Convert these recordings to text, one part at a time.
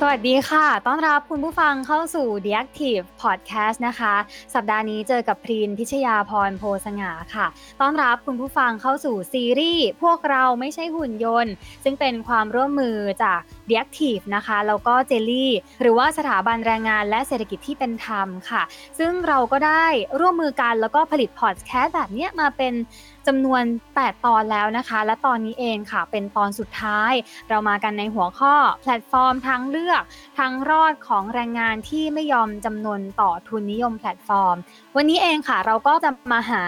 สวัสดีค่ะ ต้อนรับคุณผู้ฟังเข้าสู่ The Active Podcast นะคะ สัปดาห์นี้เจอกับพรีนพิชยาพรโพสง่าค่ะ ต้อนรับคุณผู้ฟังเข้าสู่ซีรีส์ พวกเราไม่ใช่หุ่นยนต์ ซึ่งเป็นความร่วมมือจาก The Active นะคะ แล้วก็เจลลี่ หรือว่าสถาบันแรงงานและเศรษฐกิจที่เป็นธรรมค่ะ ซึ่งเราก็ได้ร่วมมือกันแล้วก็ผลิตพอดแคสต์แบบนี้มาเป็น จำนวน 8 ตอนแล้วนะคะ และตอนนี้เองค่ะ เป็นตอนสุดท้าย เรามากันในหัวข้อแพลตฟอร์มทางเลือกทางรอดของแรงงานที่ไม่ยอมจำนนต่อทุนนิยมแพลตฟอร์ม วันนี้เองค่ะ เราก็จะมาหา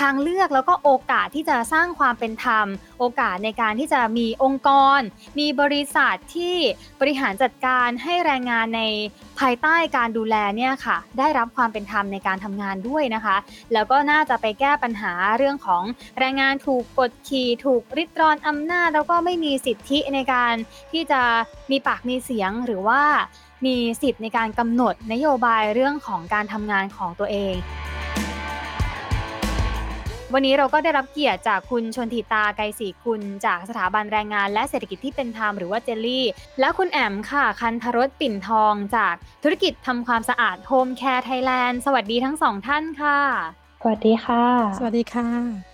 ทางเลือกแล้วก็โอกาสที่จะสร้างความเป็นธรรม โอกาสในการที่จะมีองค์กร มีบริษัทที่บริหารจัดการให้แรงงานในภายใต้การดูแลเนี่ยค่ะ ได้รับความเป็นธรรมในการทำงานด้วยนะคะ แล้วก็น่าจะไปแก้ปัญหาเรื่องของแรงงานถูกกดขี่ถูกริดรอนอำนาจ แล้วก็ไม่มีสิทธิในการที่จะมีปากมีเสียงหรือว่ามีสิทธิ์ในการกำหนดนโยบายเรื่องของการทำงานของตัวเอง วันนี้เราก็ได้รับเกียรติจากคุณชนทิตาไกรศรีคุณ จากสถาบันแรงงานและเศรษฐกิจที่เป็นธรรมหรือว่าเจลลี่ และคุณแอมค่ะ คันธรสปิ่นทองจากธุรกิจทำความสะอาด Homecare Thailand สวัสดีทั้งสองท่านค่ะ สวัสดีค่ะ สวัสดีค่ะ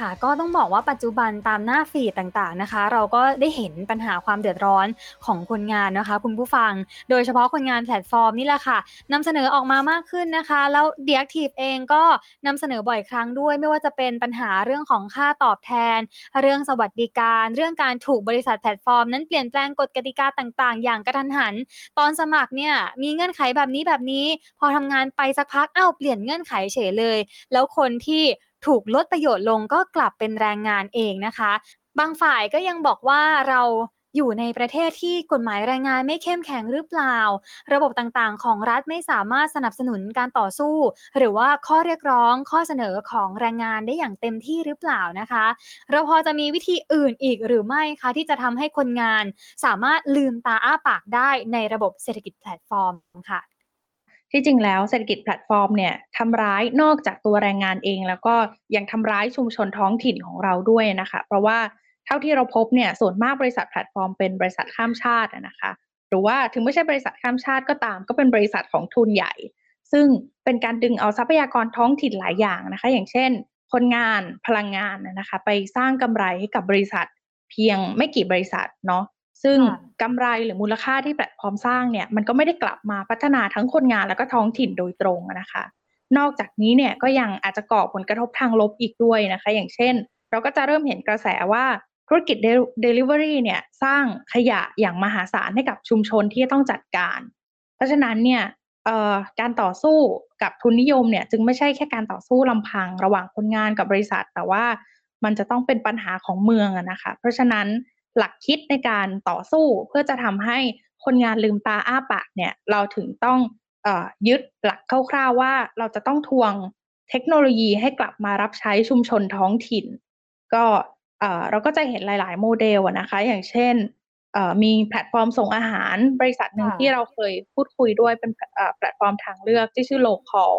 ค่ะก็ต้องบอกว่าปัจจุบันตามหน้า feed ต่างๆนะคะ เราก็ได้เห็นปัญหาความเดือดร้อนของคนงานนะคะ คุณผู้ฟัง โดยเฉพาะคนงานแพลตฟอร์มนี่แหละค่ะนำเสนอออกมามากขึ้นนะคะ แล้ว d ดี a c t i v e เองก็นำเสนอบ่อยครั้งด้วย ไม่ว่าจะเป็นปัญหาเรื่องของค่าตอบแทน เรื่องสวัสดิการ เรื่องการถูกบริษัทแพลตฟอร์ม นั้นเปลี่ยนแปลงกฎกติกาต่าง ๆ อย่างกระทันหัน ตอนสมัครเนี่ยมีเงื่อนไขแบบนี้แบบนี้ พอทำงานไปสักพักเอ้าเปลี่ยนเงื่อนไขเฉยเลย แล้วคนที่ ถูกลดประโยชน์ลงก็กลับเป็นแรงงานเองนะคะ บางฝ่ายก็ยังบอกว่าเราอยู่ในประเทศที่กฎหมายแรงงานไม่เข้มแข็งหรือเปล่า ระบบต่างๆ ของรัฐไม่สามารถสนับสนุนการต่อสู้ หรือว่าข้อเรียกร้องข้อเสนอของแรงงานได้อย่างเต็มที่หรือเปล่านะคะ เราพอจะมีวิธีอื่นอีกหรือไม่คะ ที่จะทำให้คนงาน สามารถลืมตาอ้าปากได้ในระบบเศรษฐกิจแพลตฟอร์มค่ะ ที่จริงแล้วเศรษฐกิจแพลตฟอร์มเนี่ยทำร้ายนอกจากตัวแรงงานเอง แล้วก็ยังทำร้ายชุมชนท้องถิ่นของเราด้วยนะคะ เพราะว่าเท่าที่เราพบเนี่ยส่วนมากบริษัทแพลตฟอร์มเป็นบริษัทข้ามชาตินะคะ หรือว่าถึงไม่ใช่บริษัทข้ามชาติก็ตาม ก็เป็นบริษัทของทุนใหญ่ ซึ่งเป็นการดึงเอาทรัพยากรท้องถิ่นหลายอย่างนะคะ อย่างเช่น คนงานพลังงานนะคะ ไปสร้างกำไรให้กับบริษัทเพียงไม่กี่บริษัทเนาะ ซึ่งกำไรหรือมูลค่าที่แพลตฟอร์มสร้างเนี่ยมันก็ไม่ได้กลับมาพัฒนาทั้งคนงานแล้วก็ท้องถิ่นโดยตรงนะคะ นอกจากนี้เนี่ยก็ยังอาจจะก่อผลกระทบทางลบอีกด้วยนะคะ อย่างเช่น เราก็จะเริ่มเห็นกระแสว่าธุรกิจ Delivery เนี่ยสร้างขยะอย่างมหาศาลให้กับชุมชนที่ต้องจัดการ เพราะฉะนั้นเนี่ยการต่อสู้กับทุนนิยมเนี่ยจึงไม่ใช่แค่การต่อสู้ลำพังระหว่างคนงานกับบริษัท แต่ว่ามันจะต้องเป็นปัญหาของเมืองนะคะ เพราะฉะนั้น หลักคิดในการต่อสู้เพื่อจะทำให้คนงานลืมตาอ้าปากเนี่ยเราถึงต้องอยึดหลักคร่าวๆว่าเราจะต้องทวงเทคโนโลยีให้กลับมารับใช้ชุมชนท้องถิ่น ก็เราก็จะเห็นหลาย ๆ โมเดลนะคะ อย่างเช่นมีแพลตฟอร์มส่งอาหารบริษัทหนึ่งที่เราเคยพูดคุยด้วยเป็นแพลตฟอร์มทางเลือกที่ชื่อ Locall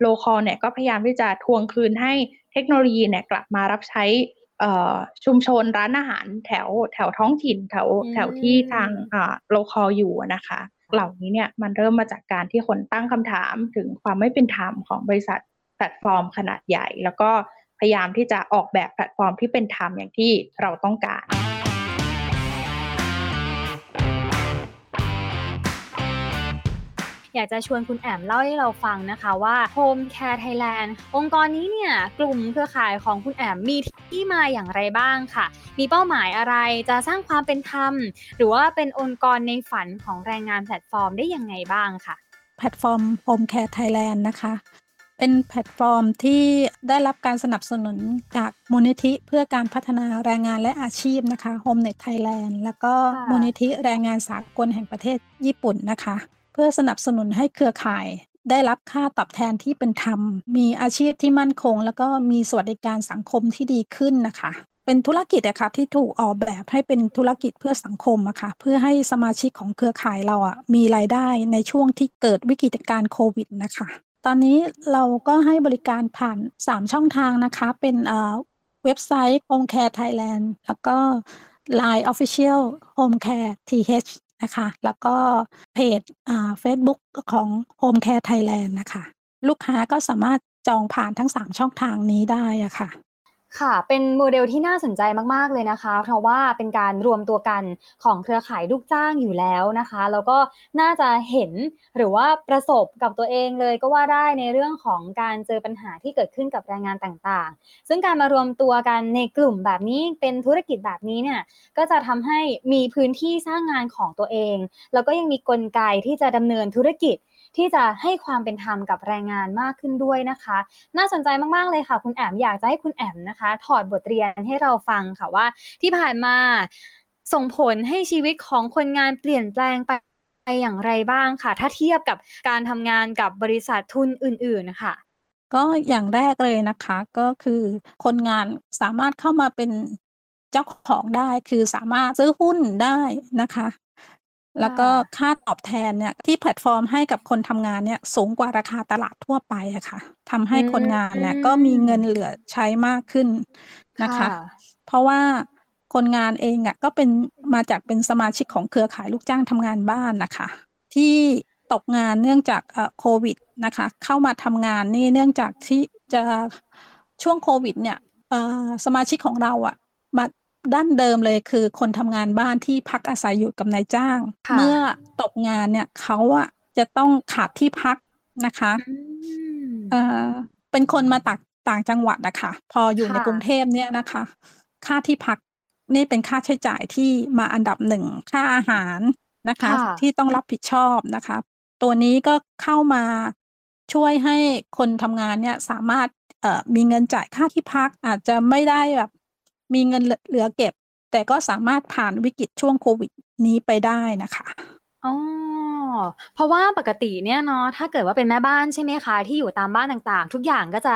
Locall เนี่ยก็พยายามที่จะทวงคืนให้เทคโนโลยีเนี่ยกลับมารับใช้ ชุมชนร้านอาหารแถวแถวท้องถิ่นแถวแถวที่ทาง Locall อยู่นะคะ เหล่านี้เนี่ยมันเริ่มมาจากการที่คนตั้งคำถามถึงความไม่เป็นธรรมของบริษัทแพลตฟอร์มขนาดใหญ่ แล้วก็พยายามที่จะออกแบบแพลตฟอร์มที่เป็นธรรมอย่างที่เราต้องการ อยากจะชวนคุณแอมเล่าให้เราฟังนะคะว่า Home Care Thailand องค์กรนี้เนี่ยกลุ่มเครือข่ายของคุณแอมมีที่มาอย่างไรบ้างค่ะ มีเป้าหมายอะไรจะสร้างความเป็นธรรม หรือว่าเป็นองค์กรในฝันของแรงงานแพลตฟอร์มได้ยังไงบ้างค่ะ แพลตฟอร์ม Home Care Thailand นะคะเป็นแพลตฟอร์มที่ได้รับการสนับสนุนจากมูลนิธิเพื่อการพัฒนาแรงงานและอาชีพนะคะ Homenet Thailand แล้วก็มูลนิธิแรงงานสากลแห่งประเทศญี่ปุ่นนะคะเพื่อสนับสนุนให้เครือข่าย ได้รับค่าตอบแทนที่เป็นธรรม มีอาชีพที่มั่นคง แล้วก็มีสวัสดิการสังคมที่ดีขึ้นนะคะ เป็นธุรกิจอะค่ะที่ถูกออกแบบให้เป็นธุรกิจเพื่อสังคมอะค่ะเพื่อให้สมาชิกของเครือข่ายเราอะมีรายได้ในช่วงที่เกิดวิกฤตการโควิดนะคะตอนนี้เราก็ให้บริการผ่าน 3 ช่องทางนะคะ เป็นเว็บไซต์ Home Care Thailand แล้วก็ Line Official Home Care TH นะคะ แล้วก็เพจเฟซบุ๊กของ Home Care Thailand นะคะ ลูกค้าก็สามารถจองผ่านทั้ง 3 ช่องทางนี้ได้อะค่ะ ค่ะ เป็นโมเดลที่น่าสนใจมาก ๆ เลยนะคะ เพราะว่าเป็นการรวมตัวกันของเครือข่ายลูกจ้างอยู่แล้วนะคะ แล้วก็น่าจะเห็นหรือว่าประสบกับตัวเองเลยก็ว่าได้ในเรื่องของการเจอปัญหาที่เกิดขึ้นกับแรงงานต่างๆ ซึ่งการมารวมตัวกันในกลุ่มแบบนี้เป็นธุรกิจแบบนี้เนี่ย ก็จะทำให้มีพื้นที่สร้างงานของตัวเอง แล้วก็ยังมีกลไกที่จะดำเนินธุรกิจ ที่จะให้ความเป็นธรรมกับแรงงานมากขึ้นด้วยนะคะ น่าสนใจมากๆเลยค่ะ คุณแอมอยากจะให้คุณแอมนะคะ ถอดบทเรียนให้เราฟังค่ะว่า ที่ผ่านมาส่งผลให้ชีวิตของคนงานเปลี่ยนแปลงไปอย่างไรบ้างค่ะ ถ้าเทียบกับการทำงานกับบริษัททุนอื่นๆค่ะก็อย่างแรกเลยนะคะก็คือคนงานสามารถเข้ามาเป็นเจ้าของได้ คือสามารถซื้อหุ้นได้นะคะ แล้วก็ค่าตอบแทนเนี่ยที่แพลตฟอร์มให้กับคนทำงานเนี่ยสูงกว่าราคาตลาดทั่วไปอะค่ะทำให้คนงานเนี่ยก็มีเงินเหลือใช้มากขึ้นนะคะ เพราะว่าคนงานเองอะก็เป็นมาจากเป็นสมาชิกของเครือข่ายลูกจ้างทำงานบ้านนะคะ ที่ตกงานเนื่องจากโควิดนะคะ เข้ามาทำงานนี่เนื่องจากที่จะช่วงโควิดเนี่ยสมาชิกของเราอะมา ด้านเดิมเลยคือคนทำงานบ้านที่พักอาศัยอยู่กับนายจ้าง เมื่อตกงานเนี่ยเขาอะจะต้องขาดที่พักนะคะเอ่อเป็นคนมาต่างต่างจังหวัดนะคะพออยู่ในกรุงเทพเนี่ยนะคะ ค่าที่พักนี่เป็นค่าใช้จ่ายที่มาอันดับหนึ่งค่าอาหารนะคะ ที่ต้องรับผิดชอบนะคะ ตัวนี้ก็เข้ามาช่วยให้คนทำงานเนี่ยสามารถเอ่อมีเงินจ่ายค่าที่พักอาจจะไม่ได้แบบ มีเงินเหลือเก็บ แต่ก็สามารถผ่านวิกฤตช่วงโควิดนี้ไปได้นะคะอ๋อเพราะว่าปกติเนี่ยเนาะถ้าเกิดว่าเป็นแม่บ้านใช่ไหมคะที่อยู่ตามบ้านต่างๆ ทุกอย่างก็จะ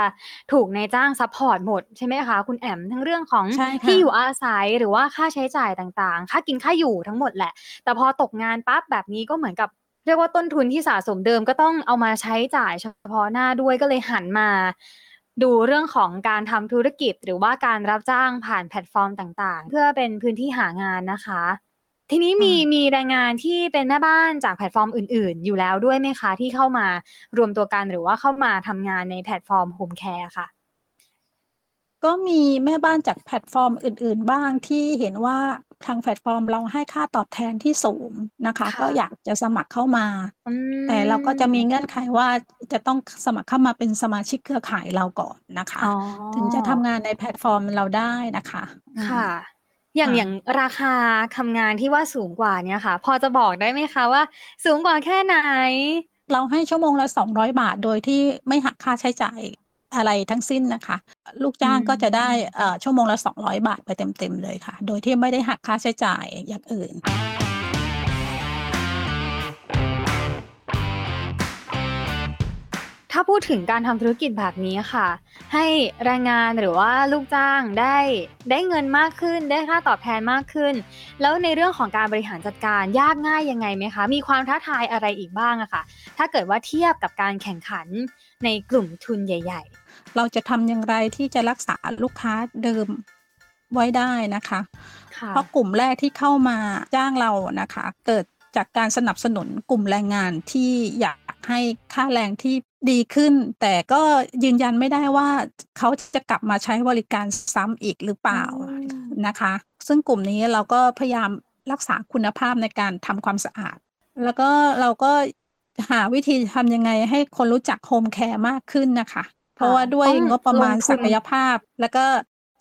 ถูกนายจ้าง support หมดใช่ไหมคะคุณแอมทั้งเรื่องของที่อยู่อาศัยหรือว่าค่าใช้จ่ายต่างๆ ค่ากินค่าอยู่ทั้งหมดแหละ แต่พอตกงานปั๊บแบบนี้ก็เหมือนกับเรียกว่าต้นทุนที่สะสมเดิมก็ต้องเอามาใช้จ่ายเฉพาะหน้าด้วยก็เลยหันมา ดูเรื่องของการทำธุรกิจ หรือว่าการรับจ้างผ่านแพลตฟอร์มต่างๆ เพื่อเป็นพื้นที่หางานนะคะ ทีนี้มีมีแรงงานที่เป็นแม่บ้านจากแพลตฟอร์มอื่น ๆ อยู่แล้วด้วยไหมคะ ที่เข้ามารวมตัวกันหรือว่าเข้ามาทำงานในแพลตฟอร์ม Home Care ค่ะ ก็มีแม่บ้านจากแพลตฟอร์มอื่น ๆ บ้างที่เห็นว่า ทางแพลตฟอร์มเราให้ค่าตอบแทนที่สูงนะคะ ก็อยากจะสมัครเข้ามา แต่เราก็จะมีเงื่อนไขว่าจะต้องสมัครเข้ามาเป็นสมาชิกเครือข่ายเราก่อนนะคะ ถึงจะทำงานในแพลตฟอร์มเราได้นะคะ ค่ะอย่างอย่างราคาทำงานที่ว่าสูงกว่าเนี่ยค่ะ พอจะบอกได้ไหมคะว่า สูงกว่าแค่ไหน เราให้ชั่วโมงละสองร้อยบาทโดยที่ไม่หักค่าใช้จ่าย อะไรทั้งสิ้นนะคะ ลูกจ้างก็จะได้ชั่วโมงละ 200 บาทไปเต็ม ๆ เลยค่ะ โดยที่ไม่ได้หักค่าใช้จ่ายอย่างอื่นถ้าพูดถึงการทำธุรกิจแบบนี้ค่ะ ให้แรงงานหรือว่าลูกจ้างได้ได้เงินมากขึ้น ได้ค่าตอบแทนมากขึ้น แล้วในเรื่องของการบริหารจัดการยากง่ายยังไงไหมคะ มีความท้าทายอะไรอีกบ้างอะคะ่ะถ้าเกิดว่าเทียบกับการแข่งขันในกลุ่มทุนใหญ่ ๆ เราจะทำอย่างไรที่จะรักษาลูกค้าเดิมไว้ได้นะคะ เพราะกลุ่มแรกที่เข้ามาจ้างเรานะคะ เกิดจากการสนับสนุนกลุ่มแรงงานที่อยากให้ค่าแรงที่ดีขึ้น แต่ก็ยืนยันไม่ได้ว่าเขาจะกลับมาใช้บริการซ้ำอีกหรือเปล่านะคะ ซึ่งกลุ่มนี้เราก็พยายามรักษาคุณภาพในการทำความสะอาด แล้วก็เราก็หาวิธีทำยังไงให้คนรู้จักโฮมแคร์มากขึ้นนะคะ เพราะว่าด้วยงบประมาณศักยภาพ แล้วก็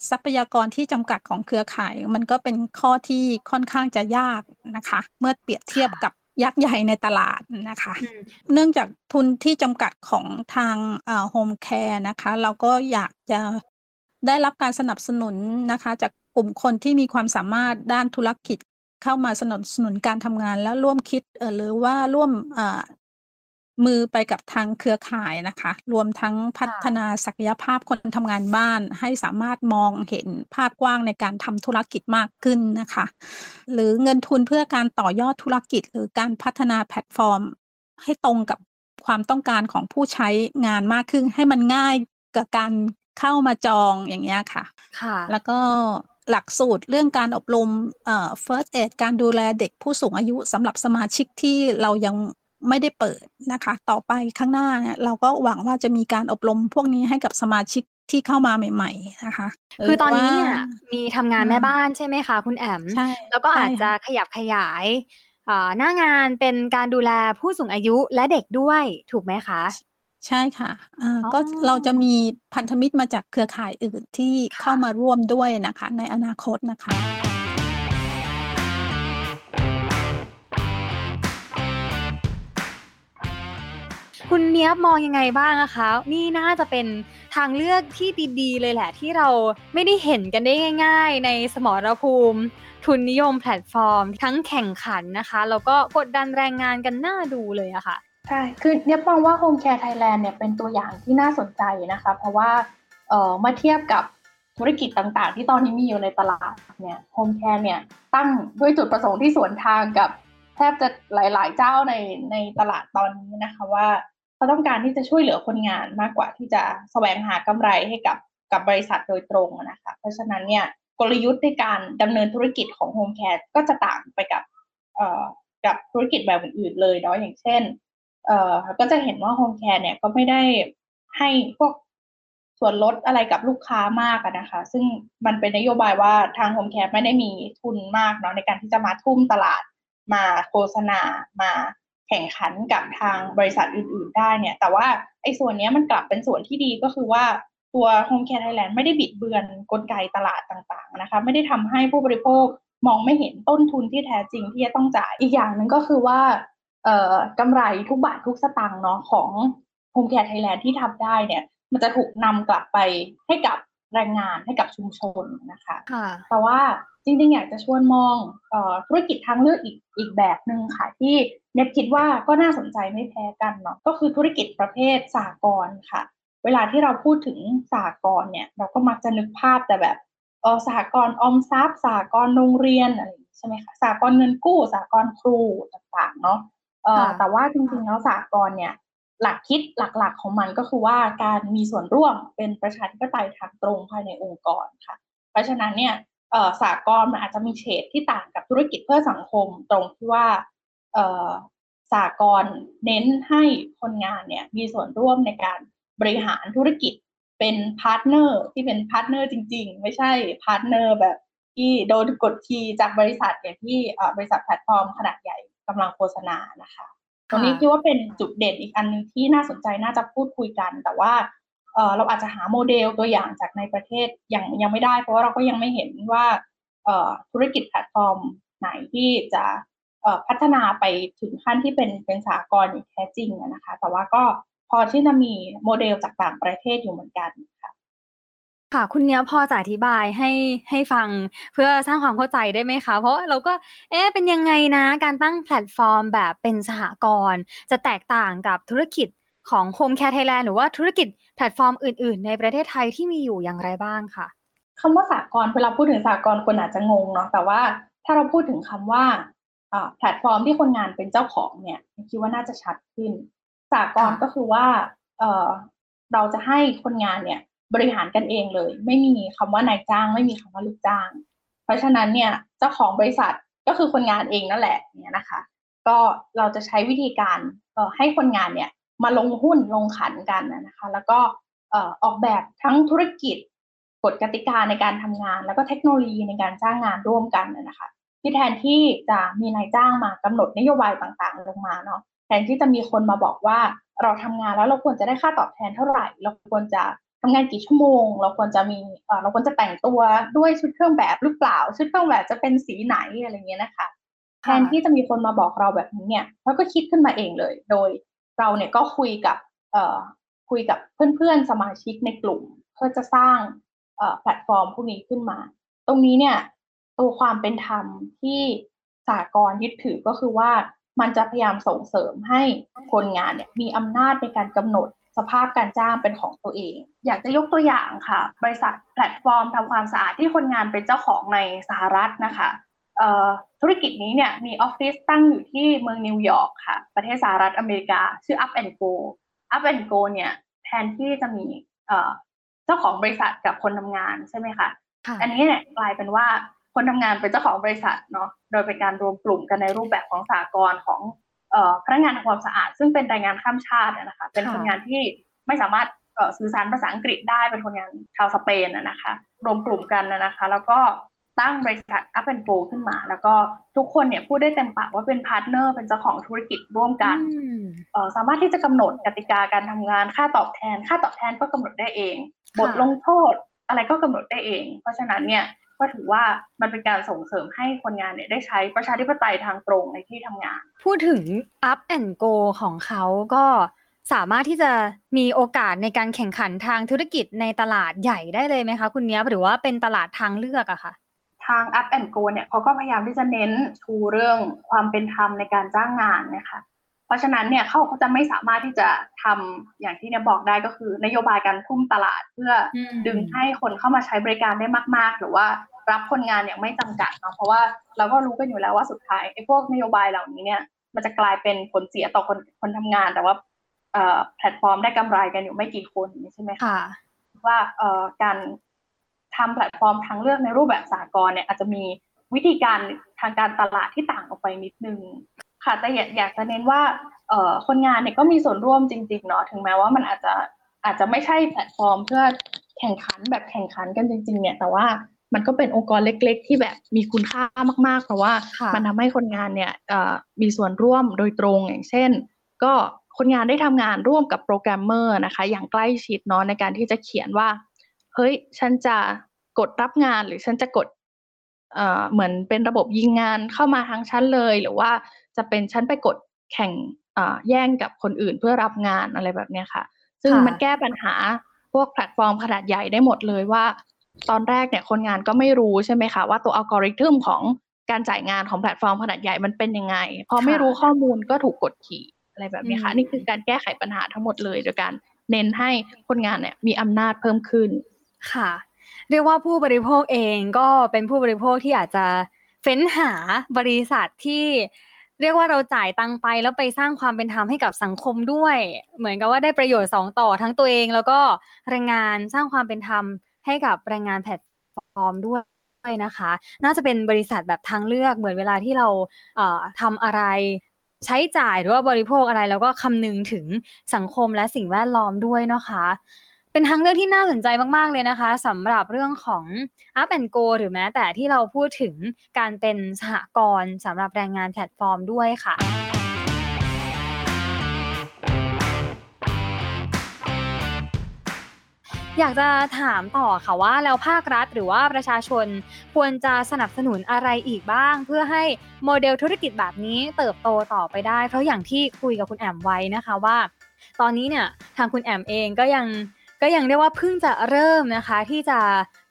ทรัพยากรที่จำกัดของเครือข่าย มันก็เป็นข้อที่ค่อนข้างจะยากนะคะ เมื่อเปรียบเทียบกับยักษ์ใหญ่ในตลาดนะคะ เนื่องจากทุนที่จำกัดของทางโฮมแคร์นะคะ เราก็อยากจะได้รับการสนับสนุนนะคะ จากกลุ่มคนที่มีความสามารถด้านธุรกิจเข้ามาสนับสนุนการทำงาน แล้วร่วมคิดหรือว่าร่วม มือไปกับทางเครือข่ายนะคะ รวมทั้งพัฒนาศักยภาพคนทำงานบ้าน ให้สามารถมองเห็นภาพกว้างในการทำธุรกิจมากขึ้นนะคะ หรือเงินทุนเพื่อการต่อยอดธุรกิจ หรือการพัฒนาแพลตฟอร์ม ให้ตรงกับความต้องการของผู้ใช้งานมากขึ้น ให้มันง่ายกับการเข้ามาจองอย่างเงี้ยค่ะ ค่ะ แล้วก็หลักสูตรเรื่องการอบรมเอ่อ first aid การดูแลเด็กผู้สูงอายุสำหรับสมาชิกที่เรายังไม่ได้เปิด นะคะ ต่อไปข้างหน้าเนี่ยเราก็หวังว่าจะมีการอบรมพวกนี้ให้กับสมาชิกที่เข้ามาใหม่ ๆ นะคะ คือตอนนี้เนี่ยว่ามีทำงานอืมแม่บ้านใช่ไหมคะ คุณแอมใช่แล้วก็อาจใช่จะค่ะขยับขยายอ่าหน้างานเป็นการดูแลผู้สูงอายุและเด็กด้วยถูกไหมคะ ใช่ค่ะอ่าอ๋อก็เราจะมีพันธมิตรมาจากเครือข่ายอื่นที่ค่ะเข้ามาร่วมด้วยนะคะ ในอนาคตนะคะ คุณเนียบมองยังไงบ้างะคะ นี่น่าจะเป็นทางเลือกที่ดีๆ เลยแหละ ที่เราไม่ได้เห็นกันได้ง่าย ๆ ในสมรภูมิ ทุนนิยมแพลตฟอร์ม ทั้งแข่งขันนะคะ แล้วก็กดดันแรงงานกันน่าดูเลยอะค่ะใช่คือเนี่ยมองว่า Home Care Thailand เนี่ยเป็นตัวอย่างที่น่าสนใจนะคะ เพราะว่าเออมาเทียบกับธุรกิจต่างๆ ที่ตอนนี้มีอยู่ในตลาดเนี่ย Home Care เนี่ยตั้งด้วยจุดประสงค์ที่สวนทางกับแทบจะหลายๆ เจ้าในในตลาดตอนนี้นะคะว่า เขาต้องการที่จะช่วยเหลือคนงานมากกว่าที่จะแสวงหากำไรให้กับกับบริษัทโดยตรงนะคะเพราะฉะนั้นเนี่ยกลยุทธ์ในการดำเนินธุรกิจของ Home Care ก็จะต่างไปกับเอ่อกับธุรกิจแบบอื่นๆเลยเนาะอย่างเช่นเอ่อก็จะเห็นว่า Home Care เนี่ยก็ไม่ได้ให้พวกส่วนลดอะไรกับลูกค้ามากนะคะ ซึ่งมันเป็นนโยบายว่าทาง Home Care ไม่ได้มีทุนมากเนาะในการที่จะมาทุ่มตลาดมาโฆษณามา แข่งขันกับทางบริษัทอื่น ๆ ได้เนี่ย แต่ว่าไอ้ส่วนเนี้ยมันกลับเป็นส่วนที่ดีก็คือว่าตัวโฮมแคร์ไทยแลนด์ไม่ได้บิดเบือนกลไกตลาดต่าง ๆ นะคะ ไม่ได้ทำให้ผู้บริโภคมองไม่เห็นต้นทุนที่แท้จริงที่จะต้องจ่าย อีกอย่างหนึ่งก็คือว่าเอ่อกำไรทุกบาททุกสตางค์เนาะของ Home Care Thailand ที่ทำได้เนี่ย มันจะถูกนำกลับไปให้กับแรงงานให้กับชุมชนนะคะค่ะแต่ว่า จริงๆ อยากจะชวนมองเออธุรกิจทางเลือกอีกอีกแบบหนึ่งค่ะ ที่เน็ตคิดว่าก็น่าสนใจไม่แพ้กันเนาะก็คือธุรกิจประเภทสากลค่ะ เวลาที่เราพูดถึงสากลเนี่ย เราก็มักจะนึกภาพแต่แบบเออสากลออมทรัพย์สากลโรงเรียนอะไรอย่างนี้ใช่ไหมคะสากลเงินกู้สากลครูต่างๆเนาะเอ่อค่ะแต่ว่าจริงๆแล้วสากลเนี่ยหลักคิดหลักๆของมันก็คือว่าการมีส่วนร่วมเป็นประชาธิปไตยทางตรงภายในองค์กรค่ะ เพราะฉะนั้นเนี่ยเอ่อ สหกรณ์มันอาจจะมีเฉดที่ต่างกับธุรกิจเพื่อสังคมตรงที่ว่าเอ่อสหกรณ์เน้นให้คนงานเนี่ยมีส่วนร่วมในการบริหารธุรกิจเป็น partner ที่เป็น partner จริง ๆ ไม่ใช่ partner แบบที่โดนกดขี่จากบริษัทอย่างที่เอ่อบริษัทแพลตฟอร์มขนาดใหญ่กำลังโฆษณานะคะตรงนี้คิดว่าเป็นจุดเด่นอีกอันหนึงที่น่าสนใจน่าจะพูดคุยกัน แต่ว่า เราอาจจะหาโมเดลตัวอย่างจากในประเทศยังยังไม่ได้ เพราะว่าเราก็ยังไม่เห็นว่าธุรกิจแพลตฟอร์มไหนที่จะพัฒนาไปถึงขั้นที่เป็นเป็นสากลอย่างแท้จริงนะคะ แต่ว่าก็พอที่จะมีโมเดลจากต่างประเทศอยู่เหมือนกันค่ะค่ะคุณเนี้ยพอจะอธิบายให้ให้ฟังเพื่อสร้างความเข้าใจได้ไหมคะ เพราะเราก็เอ๊ะเป็นยังไงนะการตั้งแพลตฟอร์มแบบเป็นสหกรณ์จะแตกต่างกับธุรกิจของ Home Care Thailand หรือว่าธุรกิจ แพลตฟอร์มอื่น ๆ ในประเทศไทยที่มีอยู่อย่างไรบ้างค่ะคำว่าสหกรณ์เวลาพูดถึงสหกรณ์คนอาจจะงงเนาะแต่ว่าถ้าเราพูดถึงคำว่าอ่าแพลตฟอร์มที่คนงานเป็นเจ้าของเนี่ยคิดว่าน่าจะชัดขึ้นสหกลค่ะก็คือว่าเอ่อเราจะให้คนงานเนี่ยบริหารกันเองเลย ไม่มีคำว่านายจ้าง ไม่มีคำว่าลูกจ้าง เพราะฉะนั้นเนี่ยเจ้าของบริษัทก็คือคนงานเองนั่นแหละเนี่ยนะคะ ก็เราจะใช้วิธีการเอ่อให้คนงานเนี่ย มาลงหุ้นลงขันกันนะคะ แล้วก็เอ่อออกแบบทั้งธุรกิจกฎกติกาในการทำงาน แล้วก็เทคโนโลยีในการจ้างงานร่วมกันนะคะที่แทนที่จะมีนายจ้างมากำหนดนโยบายต่างๆ ลงมาเนาะแทนที่จะมีคนมาบอกว่าเราทำงานแล้วเราควรจะได้ค่าตอบแทนเท่าไหร่ เราควรจะทำงานกี่ชั่วโมง เราควรจะมีเอ่อเราควรจะแต่งตัวด้วยชุดเครื่องแบบหรือเปล่า ชุดเครื่องแบบจะเป็นสีไหนอะไรเงี้ยนะคะ แทนที่จะมีคนมาบอกเราแบบนี้เนี่ยเราก็คิดขึ้นมาเองเลย โดย เราเนี่ยก็คุยกับคุยกับเพื่อนๆสมาชิกในกลุ่ม เพื่อจะสร้างแพลตฟอร์มพวกนี้ขึ้นมา ตรงนี้เนี่ยตัวความเป็นธรรมที่สหกรณ์ยึดถือก็คือว่ามันจะพยายามส่งเสริมให้คนงานเนี่ยมีอำนาจในการกำหนดสภาพการจ้างเป็นของตัวเอง อยากจะยกตัวอย่างค่ะ บริษัทแพลตฟอร์มทำความสะอาดที่คนงานเป็นเจ้าของในสหรัฐนะคะ ธุรกิจนี้เนี่ยมีออฟฟิศตั้งอยู่ที่เมืองนิวยอร์กค่ะ ประเทศสหรัฐอเมริกา ชื่อ Up and Go Up and Go เนี่ยแทนที่จะมีเจ้าของบริษัทกับคนทำงานใช่ไหมคะอันนี้เนี่ยกลายเป็นว่าคนทำงานเป็นเจ้าของบริษัทเนาะโดยเป็นการรวมกลุ่มกันในรูปแบบของสหกรณ์ของพนักงานทำความสะอาด ซึ่งเป็นแรงงานข้ามชาตินะคะ เป็นคนงานที่ไม่สามารถสื่อสารภาษาอังกฤษได้เป็นคนงานชาวสเปนนะคะ รวมกลุ่มกันนะคะ แล้วก็ ตั้งบริษัท Up and Go ขึ้นมา แล้วก็ทุกคนเนี่ยพูดได้เต็มปากว่าเป็น partner เป็นเจ้าของธุรกิจร่วมกันสามารถที่จะกำหนดกติกาการทำงานค่าตอบแทน ค่าตอบแทนก็กำหนดได้เอง บทลงโทษอะไรก็กำหนดได้เอง เพราะฉะนั้นเนี่ยก็ถือว่ามันเป็นการส่งเสริมให้คนงานเนี่ยได้ใช้ประชาธิปไตยทางตรงในที่ทำงาน พูดถึง up and go ของเขาก็สามารถที่จะมีโอกาสในการแข่งขันทางธุรกิจในตลาดใหญ่ได้เลยไหมคะ คุณเนี้ยหรือว่าเป็นตลาดทางเลือกอะคะ ทาง Up and Go เนี่ยเขาก็พยายามที่จะเน้นชูเรื่องความเป็นธรรมในการจ้างงานนะคะเพราะฉะนั้นเนี่ยเขาเขาจะไม่สามารถที่จะทำอย่างที่เนี่ยบอกได้ก็คือนโยบายการทุ่มตลาดเพื่อดึงให้คนเข้ามาใช้บริการได้มาก ๆ หรือว่ารับคนงานอย่างไม่จำกัดเนาะเพราะว่าเราก็รู้กันอยู่แล้วว่าสุดท้ายไอ้พวกนโยบายเหล่านี้เนี่ย มันจะกลายเป็นผลเสียต่อคนคนทำงาน แต่ว่าแพลตฟอร์มได้กำไรกันอยู่ไม่กี่คนใช่ไหมคะว่าการ ทำแพลตฟอร์มทางเลือกในรูปแบบสากลเนี่ยอาจจะมีวิธีการทางการตลาดที่ต่างออกไปนิดนึงค่ะแต่อยากจะเน้นว่าคนงานเนี่ยก็มีส่วนร่วมจริงๆเนาะถึงแม้ว่ามันอาจจะอาจจะไม่ใช่แพลตฟอร์ม เพื่อแข่งขันแบบแข่งขันกันจริง ๆ เนี่ยแต่ว่ามันก็เป็นองค์กรเล็ก ๆ ที่แบบมีคุณค่ามากๆ เพราะว่ามันทำให้คนงานเนี่ยมีส่วนร่วมโดยตรงอย่างเช่น ก็คนงานได้ทำงานร่วมกับโปรแกรมเมอร์นะคะ อย่างใกล้ชิดเนาะในการที่จะเขียนว่า เฮ้ย ฉันจะกดรับงานหรือฉันจะกดเอ่อเหมือนเป็นระบบยิงงานเข้ามาทางฉันเลย หรือว่าจะเป็นฉันไปกดแข่งแย่งกับคนอื่นเพื่อรับงานอะไรแบบนี้ค่ะ ซึ่งมันแก้ปัญหาพวกแพลตฟอร์มขนาดใหญ่ได้หมดเลยว่า ตอนแรกเนี่ยคนงานก็ไม่รู้ใช่ไหมคะว่าตัวอัลกอริทึมของการจ่ายงานของแพลตฟอร์มขนาดใหญ่มันเป็นยังไง พอไม่รู้ข้อมูลก็ถูกกดขี่อะไรแบบนี้ค่ะ นี่คือการแก้ไขปัญหาทั้งหมดเลยโดยการเน้นให้คนงานเนี่ยมีอำนาจเพิ่มขึ้น ค่ะ เรียกว่าผู้บริโภคเองก็เป็นผู้บริโภคที่อาจจะเฟ้นหาบริษัทที่เรียกว่าเราจ่ายตังไปแล้วไปสร้างความเป็นธรรมให้กับสังคมด้วย เหมือนกับว่าได้ประโยชน์สองต่อทั้งตัวเอง แล้วก็แรงงานสร้างความเป็นธรรมให้กับแรงงานแพลตฟอร์มด้วยนะคะ น่าจะเป็นบริษัทแบบทางเลือกเหมือนเวลาที่เราทำอะไรใช้จ่ายหรือว่าบริโภคอะไร แล้วก็คำนึงถึงสังคมและสิ่งแวดล้อมด้วยนะคะ เป็นทางเลือกที่น่าสนใจมาก ๆ เลยนะคะสำหรับเรื่องของ Up and Go หรือแม้แต่ที่เราพูดถึงการเป็นสหกรณ์สำหรับแรงงานแพลตฟอร์มด้วยค่ะอยากจะถามต่อค่ะว่าแล้วภาครัฐหรือว่าประชาชนควรจะสนับสนุนอะไรอีกบ้าง เพื่อให้โมเดลธุรกิจแบบนี้เติบโตต่อไปได้ เพราะอย่างที่คุยกับคุณแอมไว้นะคะว่า ตอนนี้เนี่ยทางคุณแอมเองก็ยัง ก็ยังเรียกว่าเพิ่งจะเริ่มนะคะที่จะ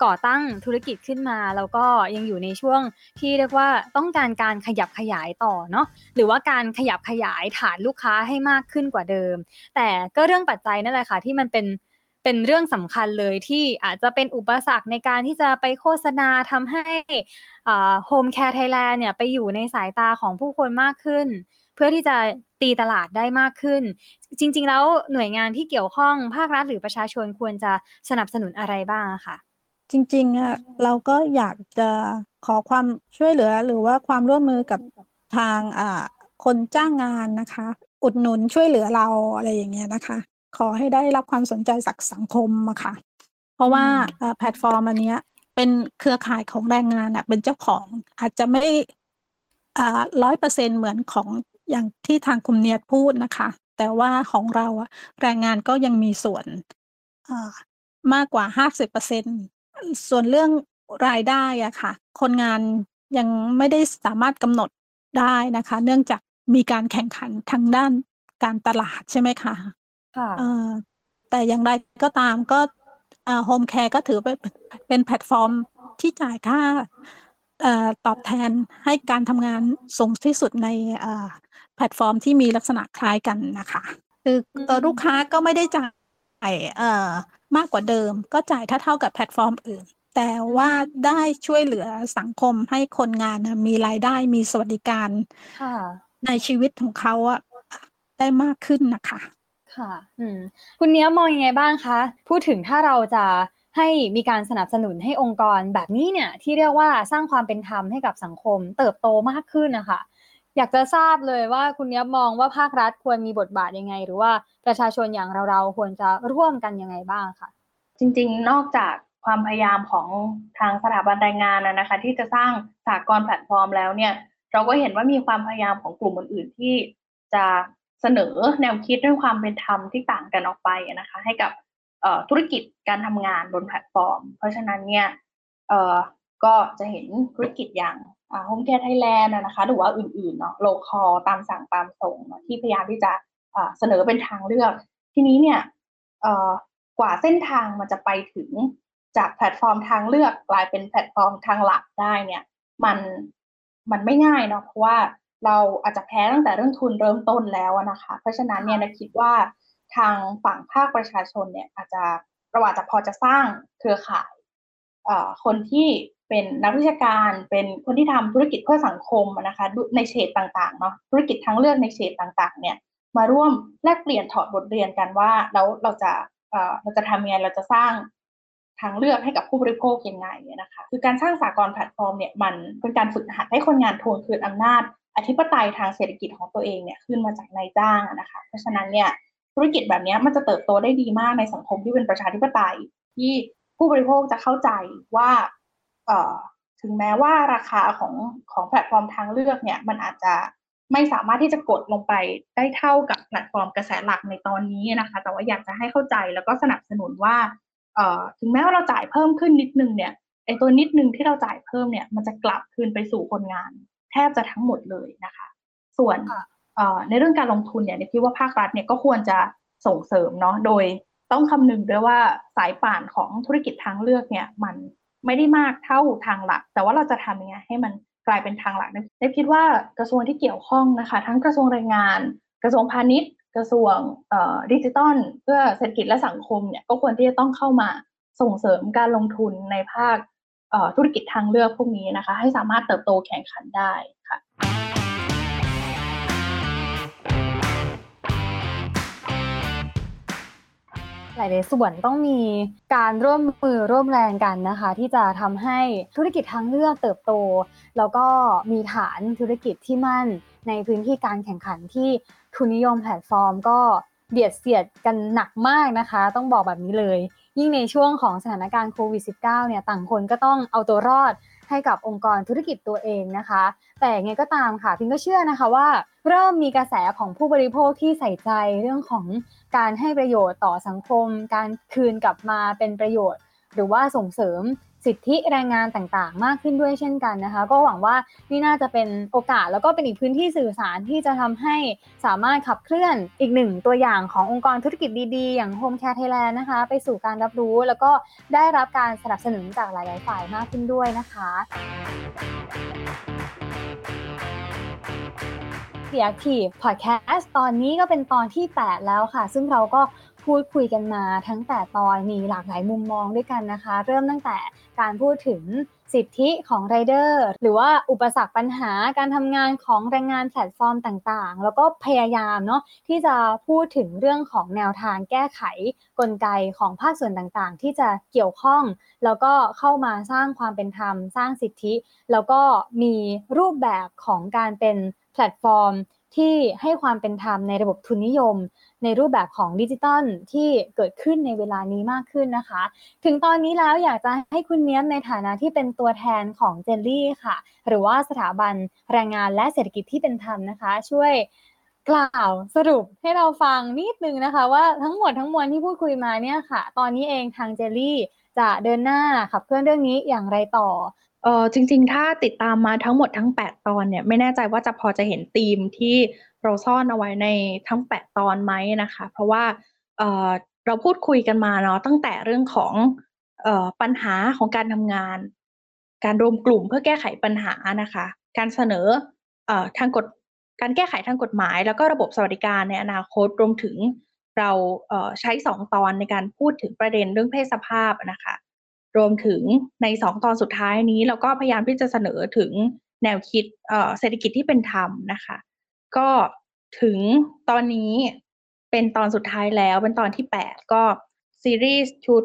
ก่อตั้งธุรกิจขึ้นมา แล้วก็ยังอยู่ในช่วงที่เรียกว่าต้องการการขยับขยายต่อเนาะหรือว่าการขยับขยายฐานลูกค้าให้มากขึ้นกว่าเดิม แต่ก็เรื่องปัจจัยนั่นแหละค่ะที่มันเป็นเป็นเรื่องสำคัญเลยที่อาจจะเป็นอุปสรรคในการที่จะไปโฆษณาทำให้ Home Care Thailand เนี่ยไปอยู่ในสายตาของผู้คนมากขึ้น เพื่อที่จะตีตลาดได้มากขึ้น จริง ๆ แล้วหน่วยงานที่เกี่ยวข้องภาครัฐหรือประชาชนควรจะสนับสนุนอะไรบ้างคะจริงๆอะเราก็อยากจะขอความช่วยเหลือหรือว่าความร่วมมือกับทางอ่าคนจ้างงานนะคะ อุดหนุนช่วยเหลือเราอะไรอย่างเงี้ยนะคะ ขอให้ได้รับความสนใจจากสังคมอะค่ะ เพราะว่าแพลตฟอร์มอันนี้เป็นเครือข่ายของแรงงานอะเป็นเจ้าของอาจจะไม่อ่าร้อยเปอร์เซ็นเหมือนของ อย่างที่ทางคุณเนียดพูดนะคะ แต่ว่าของเราอะแรงงานก็ยังมีส่วนมากกว่าห้าสิบเปอร์เซ็นส่วนเรื่องรายได้อะค่ะ คนงานยังไม่ได้สามารถกำหนดได้นะคะ เนื่องจากมีการแข่งขันทางด้านการตลาดใช่ไหมคะค่ะแต่อย่างไรก็ตามก็Home Care ก็ถือเป็นเป็นแพลตฟอร์มที่จ่ายค่าตอบแทนให้การทำงานสูงที่สุดใน แพลตฟอร์มที่มีลักษณะคล้ายกันนะคะ คือลูกค้าก็ไม่ได้จ่ายมากกว่าเดิม ก็จ่ายถ้าเท่ากับแพลตฟอร์มอื่น แต่ว่าได้ช่วยเหลือสังคมให้คนงานน่ะมีรายได้มีสวัสดิการค่ะในชีวิตของเขาอะได้มากขึ้นน่ะค่ะค่ะ อืม คุณเนี้ยมองยังไงบ้างคะ พูดถึงถ้าเราจะให้มีการสนับสนุนให้องค์กรแบบนี้เนี่ย ที่เรียกว่าสร้างความเป็นธรรมให้กับสังคม เติบโตมากขึ้นน่ะค่ะ อยากจะทราบเลยว่าคุณเนี้ยมองว่าภาครัฐควรมีบทบาทยังไง หรือว่าประชาชนอย่างเราๆควรจะร่วมกันยังไงบ้างคะ?จริงๆ นอกจากความพยายามของทางสถาบันแรงงานนะคะ ที่จะสร้างสหกรณ์แพลตฟอร์มแล้วเนี่ย เราก็เห็นว่ามีความพยายามของกลุ่มอื่นๆที่จะเสนอแนวคิดเรื่องความเป็นธรรมที่ต่างกันออกไปนะคะ ให้กับธุรกิจการทำงานบนแพลตฟอร์ม เพราะฉะนั้นเนี่ยก็จะเห็นธุรกิจอย่าง อ่า Home Care Thailand อะนะคะหรือว่าอื่นๆเนาะ local ตามสั่งตามส่งเนาะที่พยายามที่จะอ่าเสนอเป็นทางเลือก ทีนี้เนี่ยเอ่อกว่าเส้นทางมันจะไปถึงจากแพลตฟอร์มทางเลือกกลายเป็นแพลตฟอร์มทางหลักได้เนี่ยมันมันไม่ง่ายเนาะเพราะว่าเราอาจจะแพ้ตั้งแต่เรื่องทุนเริ่มต้นแล้วอะนะคะ เพราะฉะนั้นเนี่ยเราคิดว่าทางฝั่งภาคประชาชนเนี่ยอาจจะเราอาจจะพอจะสร้างเครือข่ายเอ่อ คนที่เป็นนักวิชาการเป็นคนที่ทำธุรกิจเพื่อสังคมนะคะในเฉดต่างๆเนาะธุรกิจทางเลือกในเฉดต่างๆ เนี่ยมาร่วมแลกเปลี่ยนถอดบทเรียนกันว่าแล้วเราจะเราจะทำยังไงเราจะสร้างทางเลือกให้กับผู้บริโภคยังไงนะคะคือการสร้างสหกรณ์แพลตฟอร์มเนี่ยมันเป็นการฝึกหัดให้คนงานทวงคืนอำนาจ อธิปไตยทางเศรษฐกิจของตัวเองเนี่ยคืนมาจากนายจ้างนะคะ เพราะฉะนั้นเนี่ยธุรกิจแบบนี้มันจะเติบโตได้ดีมากในสังคมที่เป็นประชาธิปไตยที่ ผู้บริโภคจะเข้าใจว่าเอ่อถึงแม้ว่าราคาของของแพลตฟอร์มทางเลือกเนี่ยมันอาจจะไม่สามารถที่จะกดลงไปได้เท่ากับแพลตฟอร์มกระแสหลักในตอนนี้อะนะคะ แต่ว่าอยากจะให้เข้าใจแล้วก็สนับสนุนว่าเอ่อถึงแม้ว่าเราจ่ายเพิ่มขึ้นนิดหนึ่งเนี่ยไอ้ตัวนิดหนึ่งที่เราจ่ายเพิ่มเนี่ยมันจะกลับคืนไปสู่คนงาน แทบจะทั้งหมดเลยนะคะ ส่วนค่ะเอ่อในเรื่องการลงทุนเนี่ยเราคิดว่าภาครัฐเนี่ยก็ควรจะส่งเสริมเนาะโดย ต้องคำนึงด้วยว่าสายป่านของธุรกิจทางเลือกเนี่ย มันไม่ได้มากเท่าทางหลัก แต่ว่าเราจะทำยังไงให้มันกลายเป็นทางหลักเนี่ยเราคิดว่ากระทรวงที่เกี่ยวข้องนะคะ ทั้งกระทรวงแรงงาน กระทรวงพาณิชย์ กระทรวงอ่อดิจิทัลเพื่อเศรษฐกิจและสังคมเนี่ยก็ควรที่จะต้องเข้ามาส่งเสริมการลงทุนในภาคอ่อธุรกิจทางเลือกพวกนี้นะคะ ให้สามารถเติบโตแข่งขันได้ค่ะ หลายๆส่วนต้องมีการร่วมมือร่วมแรงกันนะคะ ที่จะทำให้ธุรกิจทางเลือกเติบโต แล้วก็มีฐานธุรกิจที่มั่นในพื้นที่การแข่งขันที่ทุนนิยมแพลตฟอร์ม ก็เบียดเสียดกันหนักมากนะคะ ต้องบอกแบบนี้เลย ยิ่งในช่วงของสถานการณ์โควิด -19 เนี่ยต่างคนก็ต้องเอาตัวรอด ให้กับองค์กรธุรกิจตัวเองนะคะ แต่ไงก็ตามค่ะพิงก็เชื่อนะคะว่า เริ่มมีกระแสของผู้บริโภคที่ใส่ใจเรื่องของการให้ประโยชน์ต่อสังคม การคืนกลับมาเป็นประโยชน์ หรือว่าส่งเสริม สิทธิแรงงานต่างๆ มากขึ้นด้วยเช่นกันนะคะ ก็หวังว่านี่น่าจะเป็นโอกาสแล้วก็เป็นอีกพื้นที่สื่อสารที่จะทำให้สามารถขับเคลื่อนอีกหนึ่งตัวอย่างขององค์กรธุรกิจดีๆ อย่าง Home Care Thailand นะคะ ไปสู่การรับรู้แล้วก็ได้รับการสนับสนุนจากหลาย ๆ ฝ่ายมากขึ้นด้วยนะคะ The Active Podcast ตอนนี้ก็เป็นตอนที่ 8 แล้วค่ะ ซึ่งเราก็ พูดคุยกันมาทั้งแต่ตอนมีหลากหลายมุมมองด้วยกันนะคะ เริ่มตั้งแต่การพูดถึงสิทธิของไรเดอร์หรือว่าอุปสรรคปัญหาการทำงานของแรงงานแพลตฟอร์มต่างๆ แล้วก็พยายามเนาะที่จะพูดถึงเรื่องของแนวทางแก้ไขกลไกของภาคส่วนต่างๆ ที่จะเกี่ยวข้อง แล้วก็เข้ามาสร้างความเป็นธรรม สร้างสิทธิ แล้วก็มีรูปแบบของการเป็นแพลตฟอร์มที่ให้ความเป็นธรรมในระบบทุนนิยม ในรูปแบบของดิจิทัลที่เกิดขึ้นในเวลานี้มากขึ้นนะคะ ถึงตอนนี้แล้วอยากจะให้คุณเนียมในฐานะที่เป็นตัวแทนของเจลลี่ค่ะ หรือว่าสถาบันแรงงานและเศรษฐกิจที่เป็นธรรมนะคะ ช่วยกล่าวสรุปให้เราฟังนิดนึงนะคะ ว่าทั้งหมดทั้งมวลที่พูดคุยมาเนี่ยค่ะ ตอนนี้เองทางเจลลี่จะเดินหน้าขับเคลื่อนเรื่องนี้อย่างไรต่อเออจริง ๆ ถ้าติดตามมาทั้งหมดทั้ง 8 ตอนเนี่ยไม่แน่ใจว่าจะพอจะเห็นธีมที่ เราซ่อนเอาไว้ในทั้ง8ตอนไหมนะคะ เพราะว่าเเราพูดคุยกันมาเนาะตั้งแต่เรื่องของออปัญหาของการทำงาน การรวมกลุ่มเพื่อแก้ไขปัญหานะคะ การเสนออทางกฎการแก้ไขทางกฎหมาย แล้วก็ระบบสวัสดิการในอนาคตรวมถึงเราเใช้2ตอนในการพูดถึงประเด็นเรื่องเพศสภาพนะคะ รวมถึงในสองตอนสุดท้ายนี้ เราก็พยายามที่จะเสนอถึงแนวคิดเศรษฐกิจที่เป็นธรรมนะคะ ก็ถึงตอนนี้เป็นตอนสุดท้ายแล้วเป็นตอนที่แปดก็ซีรีส์ชุด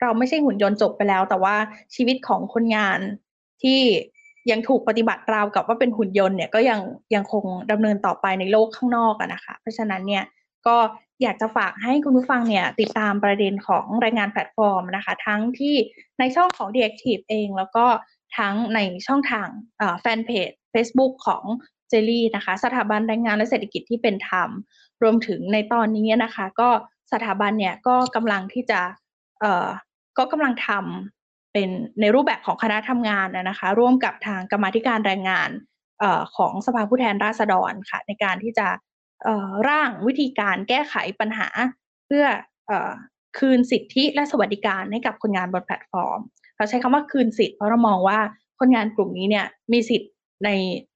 เราไม่ใช่หุ่นยนต์จบไปแล้ว แต่ว่าชีวิตของคนงานที่ยังถูกปฏิบัติราวกับว่าเป็นหุ่นยนต์เนี่ยก็ยังยังคงดำเนินต่อไปในโลกข้างนอกอะนะคะ เพราะฉะนั้นเนี่ยก็อยากจะฝากให้คุณผู้ฟังเนี่ยติดตามประเด็นของแรงงานแพลตฟอร์มนะคะ ทั้งที่ในช่องของ d ก a c t i v e เอง แล้วก็ทั้งในช่องทางแฟนเพจ Facebook ของ เจลี่นะคะ สถาบันแรงงานและเศรษฐกิจที่เป็นธรรม รวมถึงในตอนนี้นะคะ ก็สถาบันเนี่ยก็กำลังที่จะเอ่อก็กำลังทำเป็นในรูปแบบของคณะทำงานนะคะ ร่วมกับทางกรรมธิการแรงงานอของสภาผู้แทนราษฎรค่ะ ในการที่จะร่างวิธีการแก้ไขปัญหา เพื่ออคืนสิทธิและสวัสดิการให้กับคนงานบนแพลตฟอร์ม เราใช้คำว่าคืนสิทธิ์เพราะเรามองว่าคนงานกลุ่มนี้เนี่ยมีสิทธิ์ ใน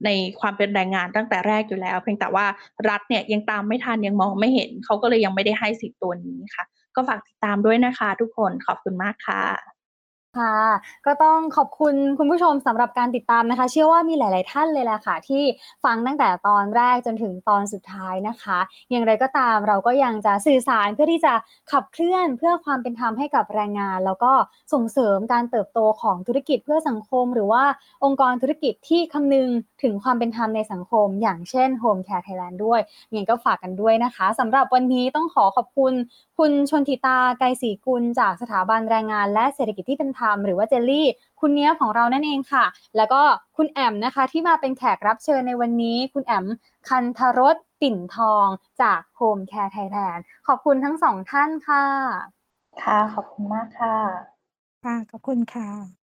ในความเป็นแรงงานตั้งแต่แรกอยู่แล้ว เพียงแต่ว่ารัฐเนี่ยยังตามไม่ทันยังมองไม่เห็นเขาก็เลยยังไม่ได้ให้สิทธิ์ตัวนี้ค่ะ ก็ฝากติดตามด้วยนะคะทุกคนขอบคุณมากค่ะ ค่ะ ก็ต้องขอบคุณคุณผู้ชมสำหรับการติดตามนะคะ เชื่อว่ามีหลาย ๆ ท่านเลยแหละค่ะ ที่ฟังตั้งแต่ตอนแรกจนถึงตอนสุดท้ายนะคะ อย่างไรก็ตามเราก็ยังจะสื่อสารเพื่อที่จะขับเคลื่อนเพื่อความเป็นธรรมให้กับแรงงาน แล้วก็ส่งเสริมการเติบโตของธุรกิจเพื่อสังคม หรือว่าองค์กรธุรกิจที่คำนึงถึงความเป็นธรรมในสังคม อย่างเช่น Home Care Thailand ด้วยยังก็ฝากกันด้วยนะคะสำหรับวันนี้ต้องขอขอบคุณ คุณชนทิตาไกรศรีกุลจากสถาบันแรงงาน และเศรษฐกิจที่เป็นธรรมหรือว่าเจลลี่ คุณเนี้ยของเรานั่นเองค่ะ แล้วก็คุณแอมนะคะที่มาเป็นแขกรับเชิญในวันนี้ คุณแอมคันธรสปิ่นทองจาก Home Care Thailand ขอบคุณทั้งสองท่านค่ะ ค่ะ ขอบคุณมากค่ะ ค่ะ ขอบคุณค่ะ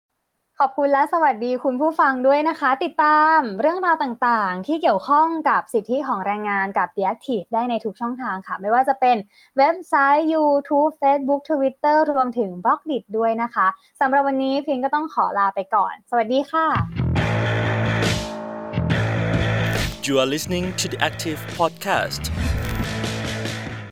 ขอบคุณและสวัสดีคุณผู้ฟังด้วยนะคะ ติดตามเรื่องราวต่างๆ ที่เกี่ยวข้องกับสิทธิของแรงงานกับ The Active ได้ในทุกช่องทางค่ะ ไม่ว่าจะเป็นเว็บไซต์ YouTube Facebook Twitter รวมถึง Blockdit้วยนะคะสำหรับวันนี้พียงก็ต้องขอลาไปก่อน สวัสดีค่ะ You are listening to the Active Podcast